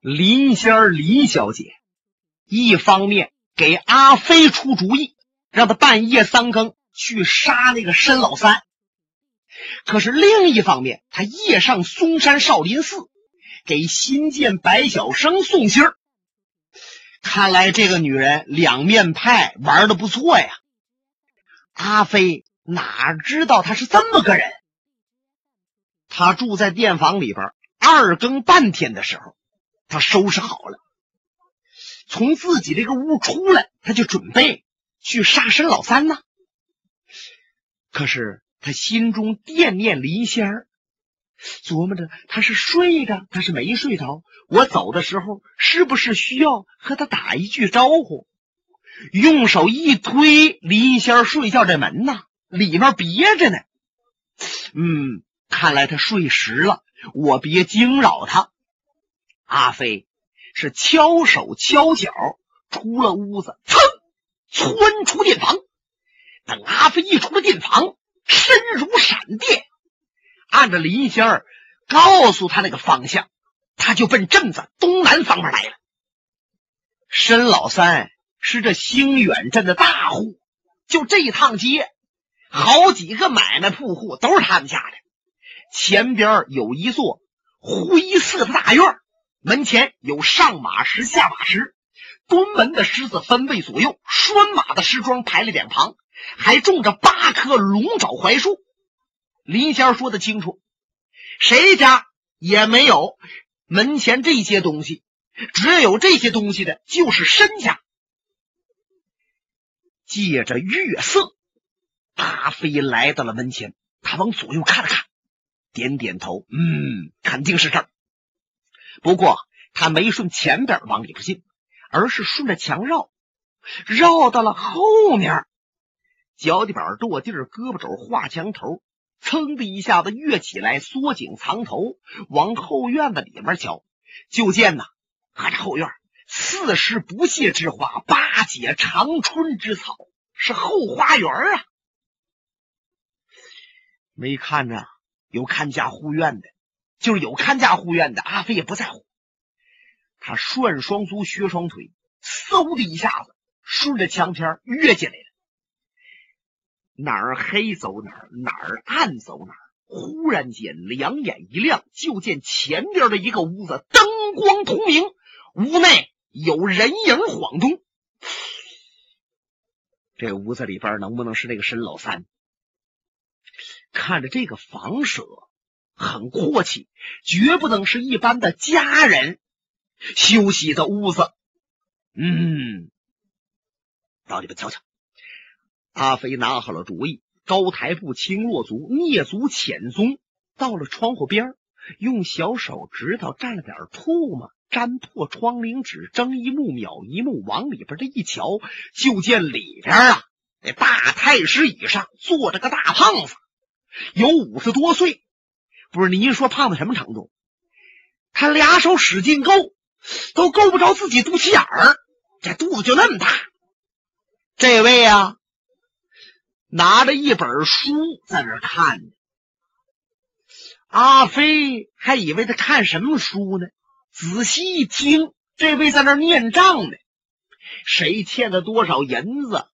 林仙儿林小姐一方面给阿飞出主意，让他半夜三更去杀那个申老三；可是另一方面，他夜上嵩山少林寺给新建白晓生送信儿。看来这个女人两面派玩的不错呀。阿飞哪知道她是这么个人？他住在店房里边，二更半天的时候，他收拾好了，从自己这个屋出来，他就准备去杀申老三呢。可是他心中惦念林仙儿，琢磨着他是睡着，他是没睡着。我走的时候，是不是需要和他打一句招呼？用手一推林仙儿睡觉这门呐，里面别着呢。嗯。看来他睡实了，我别惊扰他。阿飞是敲手敲脚出了屋子，噌，窜出店房。等阿飞一出了店房，身如闪电，按着林仙儿告诉他那个方向，他就奔镇子东南方面来了。申老三是这兴远镇的大户，就这一趟街，好几个买卖铺户都是他们家的。前边有一座灰色的大院，门前有上马石、下马石，蹲门的狮子分位左右，拴马的石桩排了两旁，还种着八棵龙爪槐树。林仙说的清楚，谁家也没有门前这些东西，只有这些东西的就是身家。借着月色，阿飞来到了门前，他往左右看了看。点点头，嗯，肯定是这儿。不过他没顺前边往里边进，而是顺着墙绕，绕到了后面。脚底板跺地，胳膊肘画墙头，噌的一下子跃起来，缩颈藏头，往后院子里面瞧。就见呐，啊，这后院四时不谢之花，八节长春之草，是后花园啊。没看着。有看家护院的，就是有看家护院的，阿飞也不在乎。他涮双足，削双腿，嗖的一下子顺着墙片跃进来了。哪儿黑走哪儿，哪儿暗走哪儿。忽然间，两眼一亮，就见前边的一个屋子灯光通明，屋内有人影晃动。这屋子里边能不能是那个申老三？看着这个房舍很阔气，绝不能是一般的家人休息的屋子。嗯，到里边瞧瞧。阿飞拿好了主意，高抬步，轻落足，蹑足潜踪，到了窗户边用小手指头蘸了点唾沫，沾破窗棂纸，睁一目秒一目，往里边这一瞧，就见里边啊，那大太师椅上坐着个大胖子。有五十多岁，不是您说胖到什么程度？他俩手使劲够，都够不着自己肚脐眼儿，这肚子就那么大。这位啊，拿着一本书在那看呢。阿飞还以为他看什么书呢，仔细一听，这位在那念账呢。谁欠了多少银子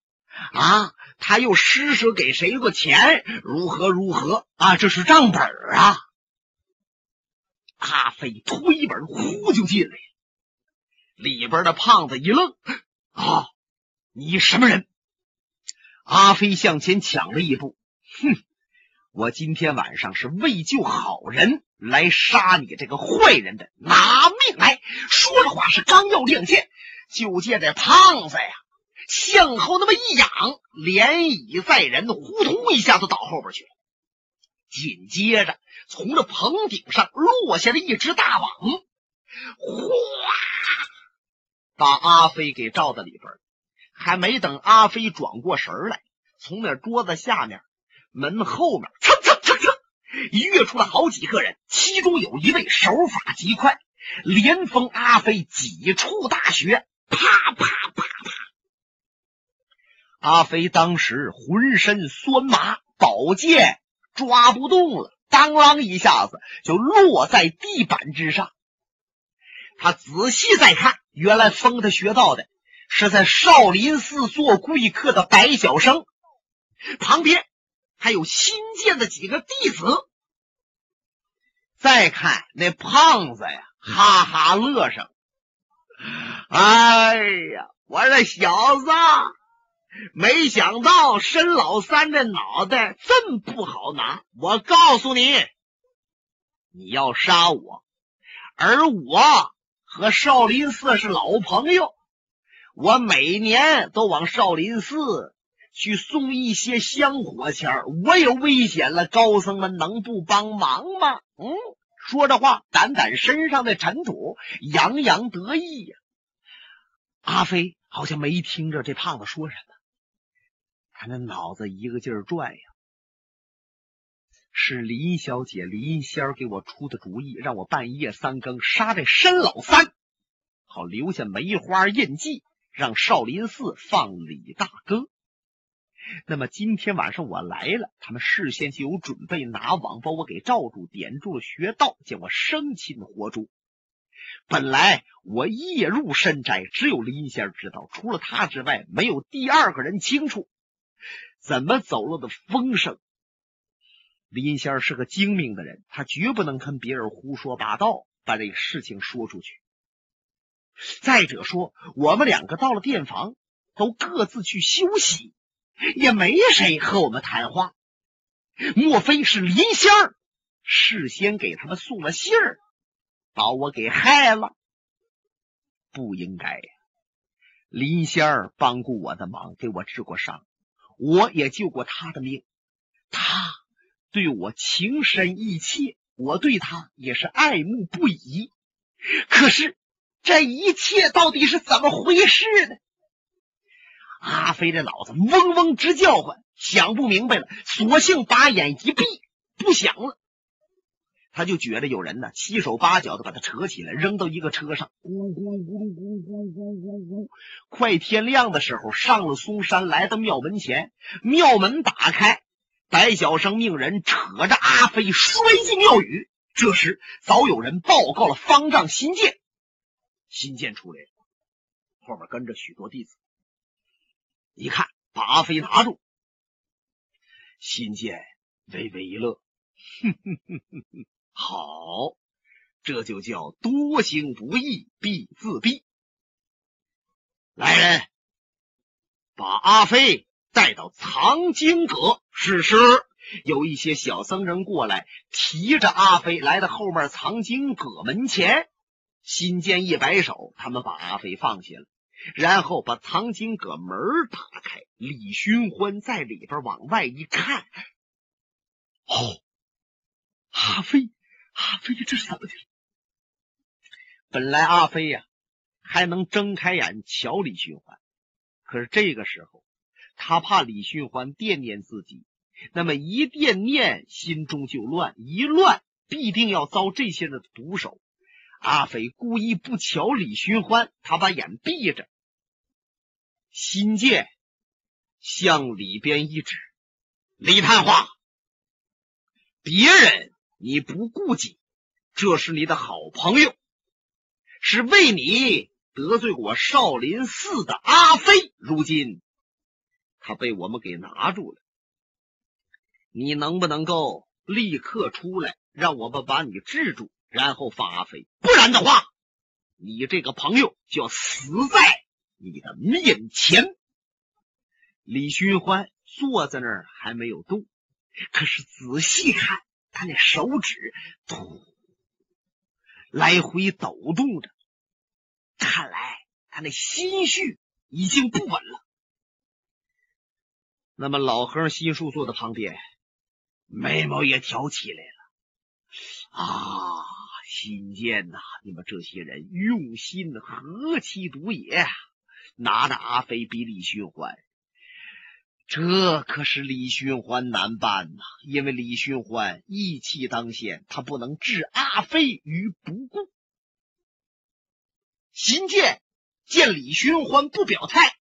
啊？他又施舍给谁个钱？如何如何啊？这是账本啊！阿飞推门呼就进来，里边的胖子一愣：“啊，你什么人？”阿飞向前抢了一步：“哼，我今天晚上是为救好人来杀你这个坏人的，拿命来！”说着话是刚要亮剑，就见这胖子呀。向后那么一仰，连椅载人，呼通一下子倒后边去了。紧接着，从这棚顶上落下了一只大网，哗，把阿飞给罩在里边。还没等阿飞转过神来，从那桌子下面、门后面，蹭蹭蹭蹭，跃出了好几个人，其中有一位手法极快，连封阿飞几处大穴，啪啪啪。阿飞当时浑身酸麻，宝剑抓不动了，当啷一下子就落在地板之上。他仔细再看，原来封他学道的是在少林寺做贵客的白晓生，旁边还有新建的几个弟子。再看那胖子呀，哈哈乐上。哎呀，我这小子，没想到申老三这脑袋这么不好拿。我告诉你，你要杀我，而我。和少林寺是老朋友，我每年都往少林寺去送一些香火钱我有危险了，高僧们能不帮忙吗？嗯，说着话，掸掸身上的尘土，洋洋得意呀。阿飞好像没听着这胖子说什么，那脑子一个劲儿转呀。是林小姐林仙儿给我出的主意，让我半夜三更杀这申老三，好留下梅花印记，让少林寺放李大哥。那么今天晚上我来了，他们事先就有准备，拿网把我给罩住，点住了穴道，叫我生擒活捉。本来我夜入深宅，只有林仙儿知道，除了他之外，没有第二个人清楚怎么走漏的风声。林仙儿是个精明的人，他绝不能跟别人胡说八道，把这个事情说出去。再者说，我们两个到了店房，都各自去休息，也没谁和我们谈话。莫非是林仙儿事先给他们送了信儿，把我给害了？不应该呀！林仙儿帮过我的忙，给我治过伤，我也救过他的命，他。对我情深意切，我对他也是爱慕不已。可是这一切到底是怎么回事呢？阿飞的脑子嗡嗡直叫唤，想不明白了，索性把眼一闭，不想了。他就觉得有人呢，七手八脚的把他扯起来，扔到一个车上，咕噜咕噜咕噜咕噜咕噜咕噜咕噜咕噜。快天亮的时候，上了嵩山，来到庙门前，庙门打开。白晓生命人扯着阿飞摔进庙宇。这时早有人报告了方丈新建，新建出来，后面跟着许多弟子。一看，把阿飞拿住。新建微微一乐，哼哼哼哼哼，好，这就叫多行不义必自毙。来人，把阿飞。带到藏经阁，是是，有一些小僧人过来，提着阿飞来到后面藏经阁门前。新建一摆手，他们把阿飞放下了，然后把藏经阁门打开。李寻欢在里边往外一看，哦，阿飞，阿飞，这是怎么的？本来阿飞呀还能睁开眼瞧李寻欢，可是这个时候。他怕李寻欢惦念自己，那么一惦念，心中就乱，一乱必定要遭这些的毒手。阿飞故意不瞧李寻欢，他把眼闭着。心剑向里边一指：“李探花，别人你不顾及，这是你的好朋友，是为你得罪我少林寺的阿飞，如今。”他被我们给拿住了，你能不能够立刻出来，让我们把你制住，然后放阿飞？不然的话，你这个朋友就要死在你的面前。李寻欢坐在那儿还没有动，可是仔细看，他那手指突来回抖动着，看来他那心绪已经不稳了。那么老和尚心术坐在旁边，眉毛也挑起来了。啊，新建呐，你们这些人用心何其毒也！拿着阿飞比李寻欢，这可是李寻欢难办呐。因为李寻欢义气当先，他不能置阿飞于不顾。新建见李寻欢不表态，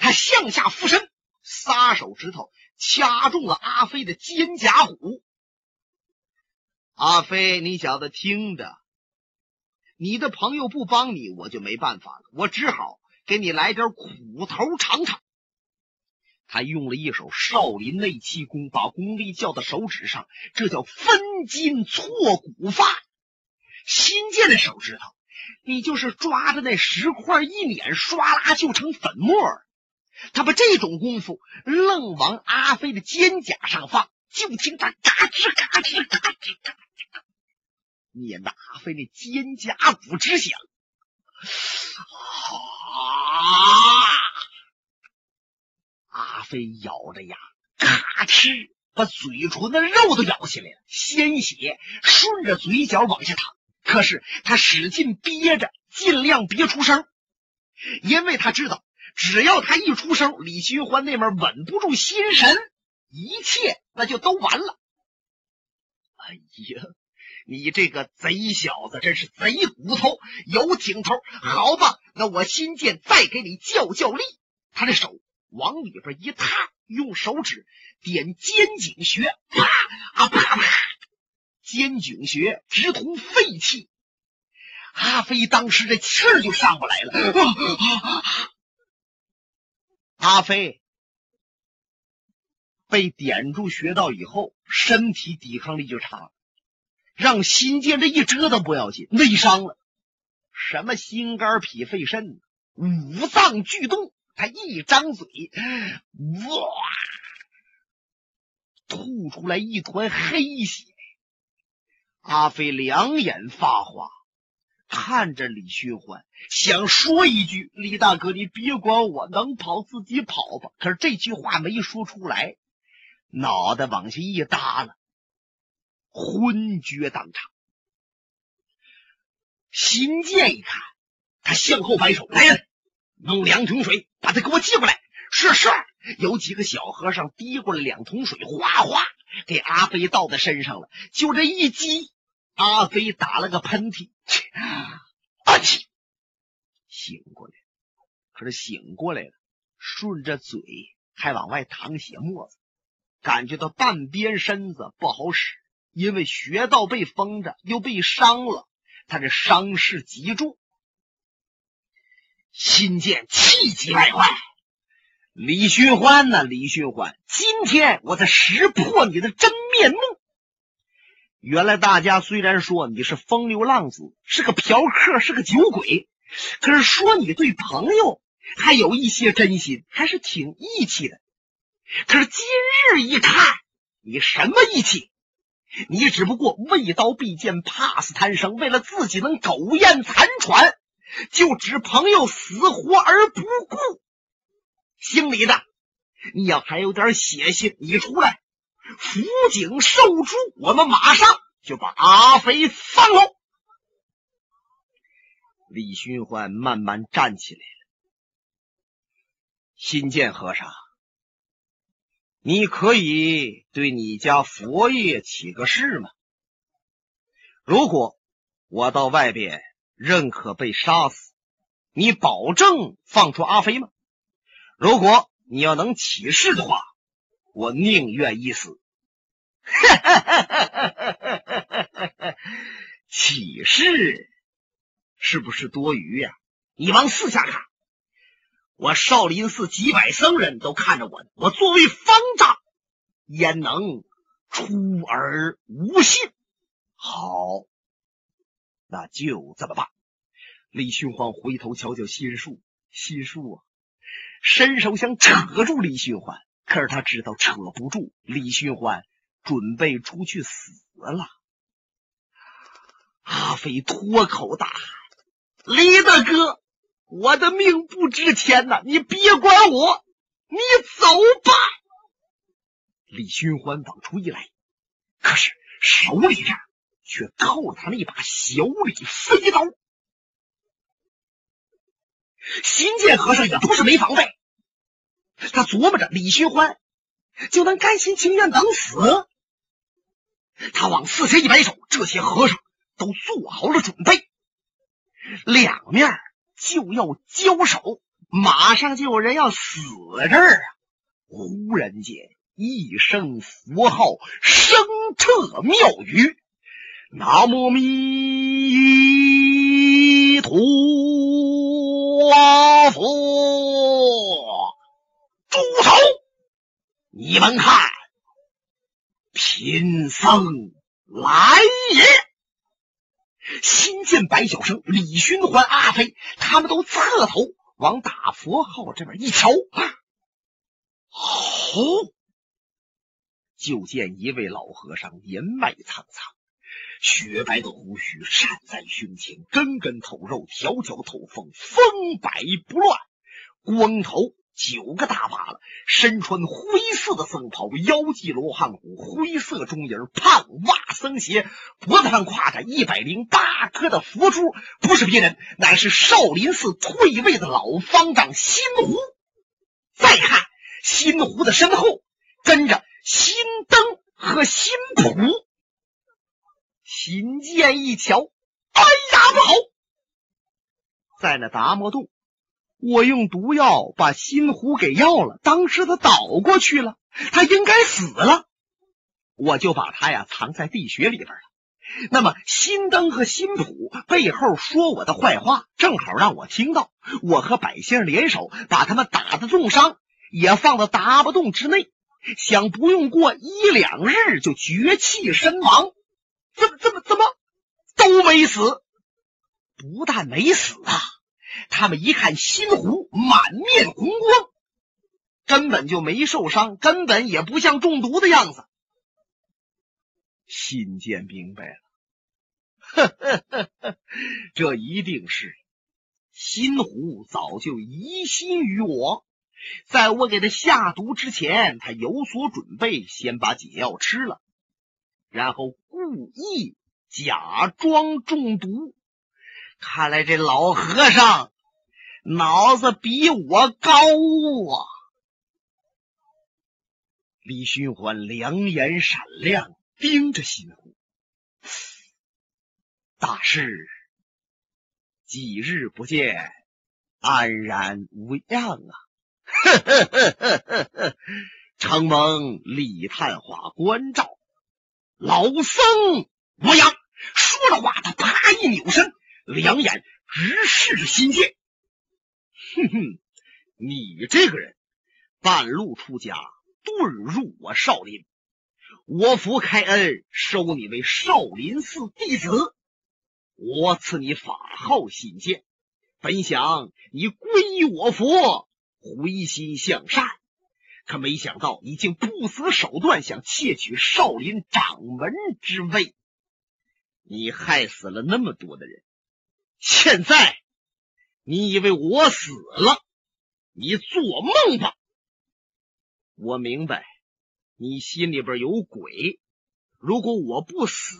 他向下俯身。撒手指头掐中了阿飞的肩胛骨。阿飞，你小子听着，你的朋友不帮你，我就没办法了，我只好给你来点苦头尝尝。他用了一手少林内气功，把功力叫到手指上，这叫分筋错骨法。新建的手指头，你就是抓着那石块一碾，唰啦就成粉末。他把这种功夫愣往阿飞的肩胛上放，就听他嘎吱嘎吱嘎吱嘎吱，碾得阿飞那肩胛骨直响。啊！阿飞咬着牙，咔哧，把嘴唇的肉都咬下来了，鲜血顺着嘴角往下淌。可是他使劲憋着，尽量别出声，因为他知道，只要他一出声，李寻欢那边稳不住心神，一切那就都完了。哎呀，你这个贼小子，真是贼骨头，有挺头。好吧，那我新建再给你较较力。他的手。往里边一踏，用手指点肩颈穴，啪啊啪啪，肩颈穴直通肺气。阿飞当时这气儿就上不来了。阿飞被点住穴道以后，身体抵抗力就差了，让心剑这一折腾不要紧，内伤了。什么心肝脾肺肾，五脏俱动。他一张嘴，哇，吐出来一团黑血。阿飞两眼发花，看着李寻欢，想说一句：“李大哥，你别管我，能跑自己跑吧。”可是这句话没说出来，脑袋往下一耷拉，昏厥当场。新建一看，他向后摆手：“来人，弄两桶水。”把他给我接过来！是是，有几个小和尚递过来两桶水，哗哗给阿飞倒在身上了。就这一激，阿飞打了个喷嚏，啊嚏，醒过来。可是醒过来了，顺着嘴还往外淌血沫子，感觉到半边身子不好使，因为穴道被封着，又被伤了，他这伤势极重。新建气急败坏，李寻欢呢？李寻欢，今天我才识破你的真面目。原来大家虽然说你是风流浪子，是个嫖客，是个酒鬼，可是说你对朋友还有一些真心，还是挺义气的。可是今日一看，你什么义气？你只不过为刀必剑，怕死贪生，为了自己能苟延残喘。就指朋友死活而不顾，姓李的，你要还有点血性，你出来辅警受诛，我们马上就把阿飞放了。李寻欢慢慢站起来了，新建和尚，你可以对你家佛爷起个誓吗？如果我到外边。认可被杀死，你保证放出阿飞吗？如果你要能起誓的话，我宁愿一死。起誓是不是多余呀？你往四下看，我少林寺几百僧人都看着我呢。我作为方丈，焉能出而无信？好。那就这么办。李寻欢回头瞧瞧心树，心树啊，伸手想扯住李寻欢，可是他知道扯不住。李寻欢准备出去死了。阿飞脱口大喊：“李大哥，我的命不值钱呐，你别管我，你走吧。”李寻欢往出一来，可是手里边。却扣了他那把小李飞刀。新建和尚也不是没防备，他琢磨着李寻欢就能甘心情愿等死。他往四下一摆手，这些和尚都做好了准备，两面就要交手，马上就有人要死这儿啊！忽然间，一声佛号声彻庙宇。南无弥陀佛。住手！你们看，贫僧来也。新建白小生、李寻欢、阿飞，他们都侧头往打佛号这边一瞧，啊，吼！就见一位老和尚年迈苍苍，雪白的胡须散在胸前，根根透肉，条条透风，风摆不乱，光头。九个大把了，身穿灰色的僧袍，腰系罗汉骨，灰色中影，胖袜僧鞋，脖子上挎着一百零八颗的佛珠，不是别人，乃是少林寺退位的老方丈新胡。再看新胡的身后跟着新灯和新普。秦剑一瞧，哎呀，不好，在那达摩洞。我用毒药把新狐给药了，当时他倒过去了，他应该死了，我就把他呀藏在地穴里边了。那么新灯和新普背后说我的坏话，正好让我听到。我和百姓联手把他们打的重伤，也放到达摩洞之内，想不用过一两日就绝气身亡。怎么怎么怎么都没死？不但没死啊！他们一看新湖满面红光，根本就没受伤，根本也不像中毒的样子。新建明白了，这一定是新湖早就疑心于我，在我给他下毒之前，他有所准备，先把解药吃了，然后故意假装中毒。看来这老和尚脑子比我高啊！李寻欢两眼闪亮，盯着新湖。大师，几日不见，安然无恙啊！呵呵呵呵呵呵承蒙李探花关照，老僧无恙。说着话，他啪一扭身。两眼直视着新剑，哼哼，你这个人半路出家，遁入我少林，我佛开恩收你为少林寺弟子，我赐你法号新剑，本想你皈依我佛，回心向善，可没想到你竟不择手段想窃取少林掌门之位，你害死了那么多的人。现在，你以为我死了？你做梦吧！我明白，你心里边有鬼。如果我不死，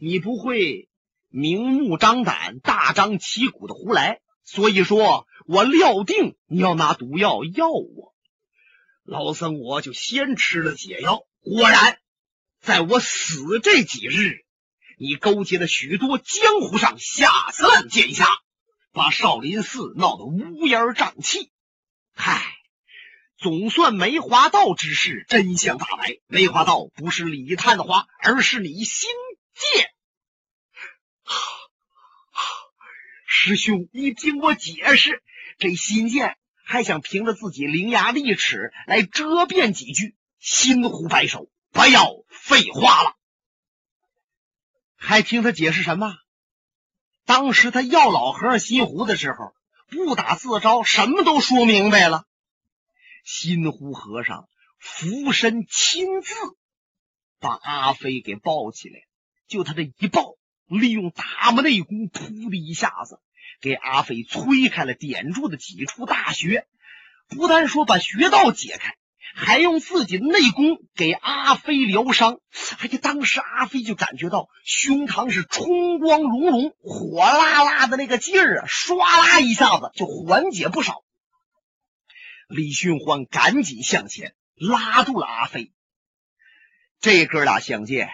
你不会明目张胆、大张旗鼓的胡来。所以说我料定你要拿毒药药我，老僧我就先吃了解药。果然，在我死这几日。你勾结了许多江湖上下三剑侠，把少林寺闹得乌烟瘴气。嗨，总算梅花道之事真相大白。梅花道不是李探花，而是你新剑。师兄，你听我解释，这新剑还想凭着自己伶牙俐齿来遮辩几句。心湖白首，不要废话了。还听他解释什么？当时他要老和尚新湖的时候，不打自招，什么都说明白了。新湖和尚俯身亲自把阿飞给抱起来，就他这一抱，利用大魔内功，噗的一下子给阿飞推开了点住的几处大穴，不但说把穴道解开。还用自己的内功给阿飞疗伤，哎呀当时阿飞就感觉到胸膛是春光融融、火辣辣的那个劲儿啊，唰啦一下子就缓解不少。李寻欢赶紧向前拉住了阿飞，这哥俩相见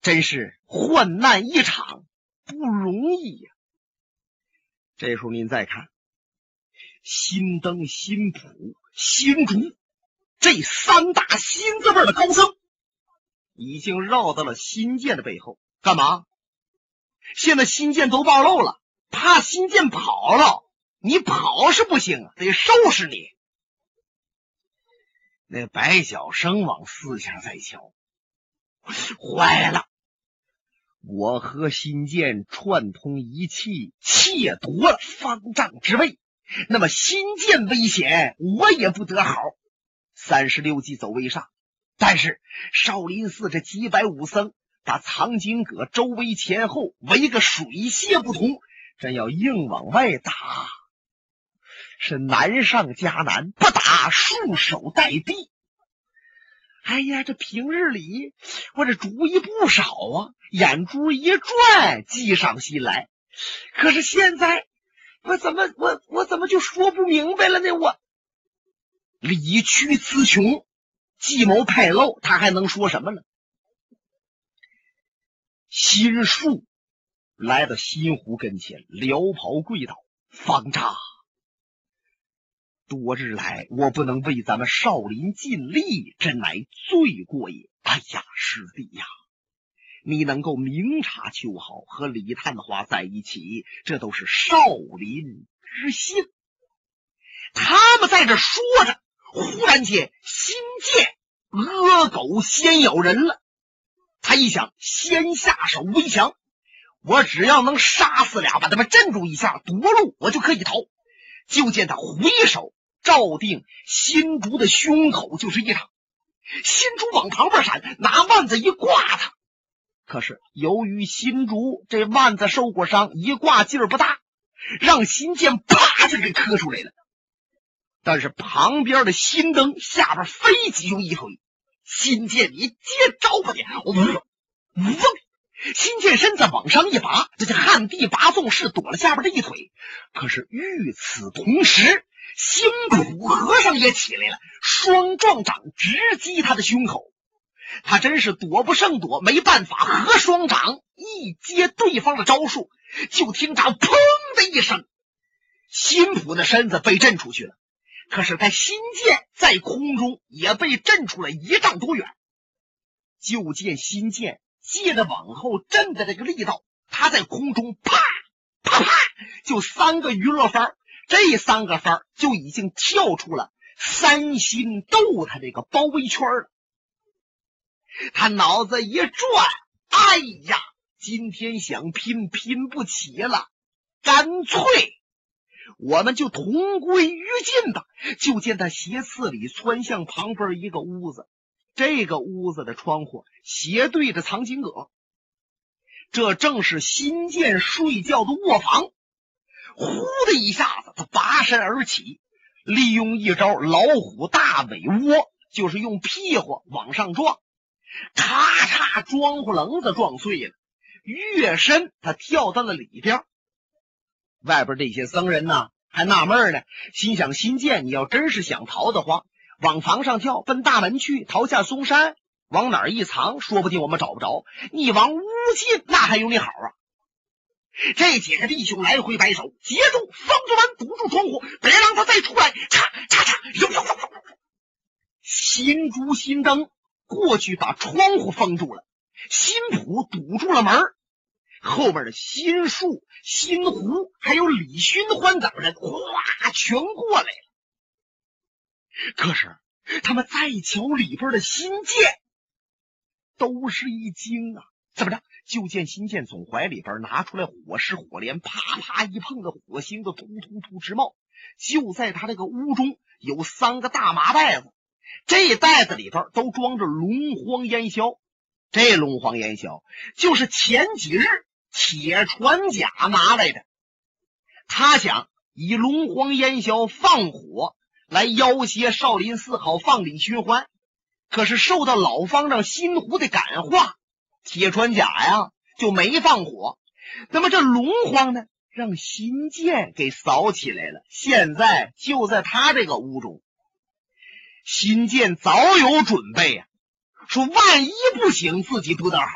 真是患难一场，不容易呀。这时候您再看，新灯、新谱、新竹。这三大新字辈的高僧已经绕到了新建的背后，干嘛？现在新建都暴露了，怕新建跑了。你跑是不行啊，得收拾你。那白晓生往四下再瞧，坏了！我和新建串通一气，窃夺了方丈之位。那么新建危险，我也不得好。三十六计走为上，但是少林寺这几百武僧把藏经阁周围前后围个水泄不通，真要硬往外打，是难上加难，不打束手待毙。哎呀，这平日里我这主意不少啊，眼珠一转，计上心来。可是现在我怎么我我怎么就说不明白了呢？我理屈词穷，计谋太露，他还能说什么呢？心术来到新湖跟前，撩袍跪倒，方丈。多日来，我不能为咱们少林尽力，真乃罪过也。哎呀，师弟呀，你能够明察秋毫，和李探花在一起，这都是少林之幸。他们在这说着，忽然间，新剑恶狗先咬人了。他一想，先下手为强，我只要能杀死俩，把他们镇住一下，夺路，我就可以逃。就见他回手。照定新竹的胸口就是一掌，新竹往旁边闪，拿腕子一挂他。可是由于新竹这腕子受过伤，一挂劲儿不大，让新剑啪就给磕出来了。但是旁边的新灯下边飞起就一腿，新剑你接招吧你！嗡嗡，新剑身子往上一拔，这就旱地拔纵式躲了下边的一腿。可是与此同时，星普和尚也起来了，双壮掌直击他的胸口。他真是躲不胜躲，没办法，合双掌一接对方的招数，就听着砰的一声，辛普的身子被震出去了。可是他新剑在空中也被震出了一丈多远。就见新剑借着往后震的这个力道，他在空中啪啪啪就三个娱乐翻这三个番就已经跳出了三星斗他这个包围圈了。他脑子一转，哎呀，今天想拼拼不起了，干脆我们就同归于尽吧。就见他斜刺里窜向旁边一个屋子，这个屋子的窗户斜对着藏经阁，这正是新建睡觉的卧房。呼的一下子，他拔身而起，利用一招老虎大尾窝，就是用屁股往上撞，咔嚓，窗户棱子撞碎了，跃身他跳到了里边。外边这些僧人呢，还纳闷呢，心想：新建，你要真是想逃的话，往房上跳，奔大门去，逃下嵩山，往哪儿一藏，说不定我们找不着。你往屋进，那还有你好啊！这几个弟兄来回摆手，截住方竹门，堵住窗户，别让他再出来！嚓嚓嚓！呦呦呦呦呦！新竹新灯过去把窗户封住了，新浦堵住了门后边的新树、新湖还有李寻欢等人，哗，全过来了。可是他们再瞧里边的新剑，都是一惊啊！怎么着？就见新剑从怀里边拿出来火石火镰，啪啪一碰，的火星子突突突直冒。就在他这个屋中有三个大麻袋子，这袋子里边都装着龙荒烟硝。这龙荒烟硝就是前几日铁船甲拿来的。他想以龙荒烟硝放火来要挟少林寺，好放李寻欢。可是受到老方丈心湖的感化。铁船甲呀，就没放火。那么这龙荒呢，让新建给扫起来了。现在就在他这个屋中。新建早有准备呀，说万一不行，自己不得好。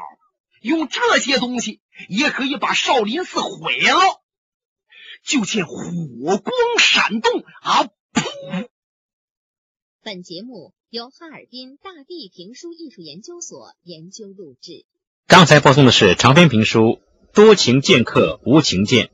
用这些东西也可以把少林寺毁了。就见火光闪动啊！噗！本节目由哈尔滨大地评书艺术研究所研究录制。刚才播送的是长篇评书《多情剑客无情剑》。